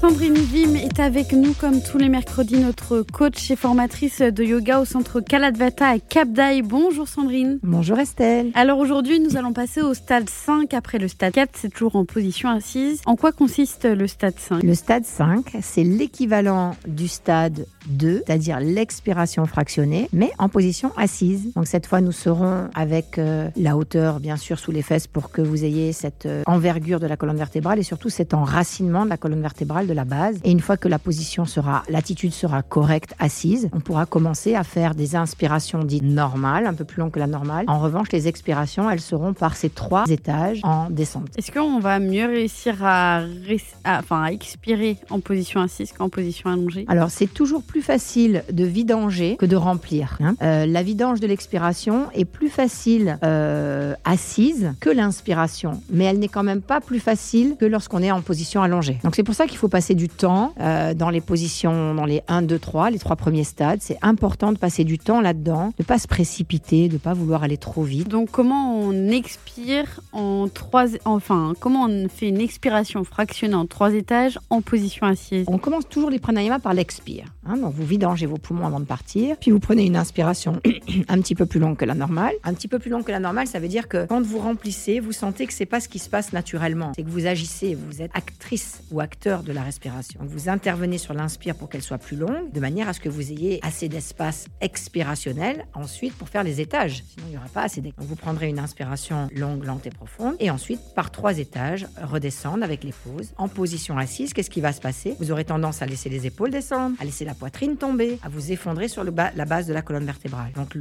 Sandrine Vim est avec nous comme tous les mercredis, notre coach et formatrice de yoga au centre Kaladvata à Cap Bonjour Sandrine. Bonjour Estelle. Alors aujourd'hui, nous allons passer au stade 5 après le stade 4, c'est toujours en position assise. En quoi consiste le stade 5 Le stade 5, c'est l'équivalent du stade 2, c'est-à-dire l'expiration fractionnée, mais en position assise. Donc cette fois, nous serons avec euh, la hauteur, bien sûr, sous les fesses pour que vous ayez cette euh, envergure de la colonne vertébrale et surtout cet enracinement de la colonne vertébrale de la base. Et une fois que la position sera, l'attitude sera correcte, assise, on pourra commencer à faire des inspirations dites normales, un peu plus longues que la normale. En revanche, les expirations, elles seront par ces trois étages en descente. Est-ce qu'on va mieux réussir à, enfin, à expirer en position assise qu'en position allongée? Alors, c'est toujours plus facile de vidanger que de remplir. Hein. Euh, la vidange de l'expiration est plus facile euh, assise que l'inspiration, mais elle n'est quand même pas plus facile que lorsqu'on est en position allongée. Donc, c'est pour ça qu'il faut passer passer du temps euh, dans les positions, dans les 1, 2, 3, les trois premiers stades. C'est important de passer du temps là-dedans, de ne pas se précipiter, de ne pas vouloir aller trop vite. Donc comment on expire en trois, enfin comment on fait une expiration fractionnée en trois étages en position assise? On commence toujours les pranayama par l'expire. Hein. donc vous vidangez vos poumons avant de partir, puis vous prenez une inspiration un petit peu plus longue que la normale. Un petit peu plus longue que la normale, ça veut dire que quand vous remplissez, vous sentez que c'est pas ce qui se passe naturellement. C'est que vous agissez, vous êtes actrice ou acteur de la respiration. vous intervenez sur l'inspire pour qu'elle soit plus longue, de manière à ce que vous ayez assez d'espace expirationnel ensuite pour faire les étages. Sinon, il n'y aura pas assez Donc, vous prendrez une inspiration longue, lente et profonde, et ensuite, par trois étages, redescendre avec les pauses. En position assise, qu'est-ce qui va se passer? Vous aurez tendance à laisser les épaules descendre, à laisser la poitrine tomber, à vous effondrer sur le bas, la base de la colonne vertébrale. Donc,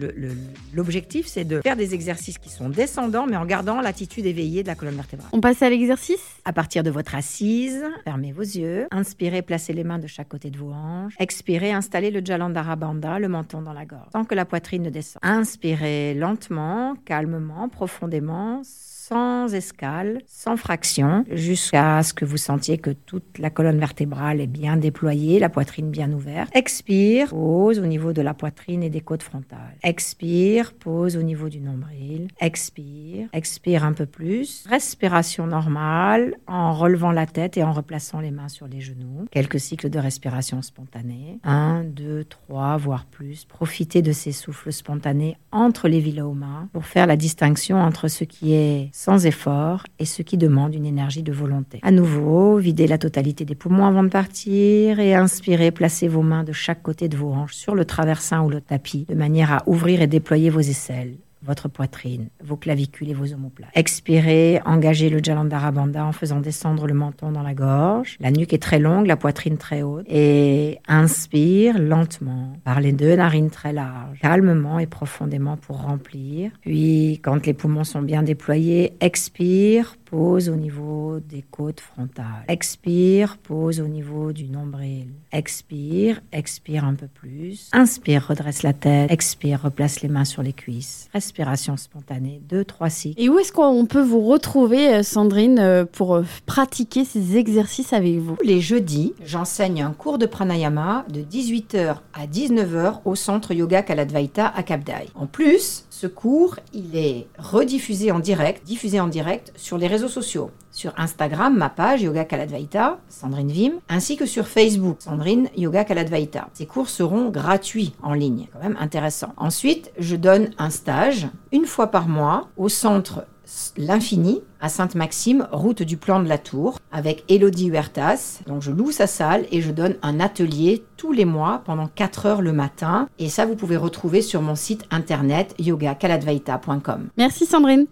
l'objectif, c'est de faire des exercices qui sont descendants, mais en gardant l'attitude éveillée de la colonne vertébrale. On passe à l'exercice? À partir de votre assise, fermez vos yeux Inspirez, placez les mains de chaque côté de vos hanches. Expirez, installez le Jalandhara Bandha, le menton dans la gorge, sans que la poitrine ne descende. Inspirez lentement, calmement, profondément sans escale, sans fraction, jusqu'à ce que vous sentiez que toute la colonne vertébrale est bien déployée, la poitrine bien ouverte. Expire, pose au niveau de la poitrine et des côtes frontales. Expire, pose au niveau du nombril. Expire, expire un peu plus. Respiration normale en relevant la tête et en replaçant les mains sur les genoux. Quelques cycles de respiration spontanée. Un, deux, trois, voire plus. Profitez de ces souffles spontanés entre les vilomas pour faire la distinction entre ce qui est sans et ce qui demande une énergie de volonté. À nouveau, videz la totalité des poumons avant de partir et inspirez, placez vos mains de chaque côté de vos hanches sur le traversin ou le tapis de manière à ouvrir et déployer vos aisselles votre poitrine, vos clavicules et vos omoplates. Expirez, engagez le Jalandhara Bandha en faisant descendre le menton dans la gorge. La nuque est très longue, la poitrine très haute. Et inspire lentement par les deux narines très larges, calmement et profondément pour remplir. Puis, quand les poumons sont bien déployés, expire pose au niveau des côtes frontales. Expire, pose au niveau du nombril. Expire, expire un peu plus. Inspire, redresse la tête. Expire, replace les mains sur les cuisses. Respiration spontanée, deux, trois cycles. Et où est-ce qu'on peut vous retrouver, euh, Sandrine, euh, pour euh, pratiquer ces exercices avec vous? Les jeudis, j'enseigne un cours de pranayama de 18h à 19h au centre Yoga Kaladvaita à Kapdai. En plus, ce cours, il est rediffusé en direct, diffusé en direct sur les Sur Instagram, ma page Yoga Kaladvaita, Sandrine Vim, ainsi que sur Facebook, Sandrine Yoga Kaladvaita. Ces cours seront gratuits en ligne, quand même intéressant. Ensuite, je donne un stage une fois par mois au centre L'Infini à Sainte-Maxime, route du plan de la Tour, avec Elodie Huertas. Donc je loue sa salle et je donne un atelier tous les mois pendant 4 heures le matin. Et ça, vous pouvez retrouver sur mon site internet yogakaladvaita.com. Merci Sandrine.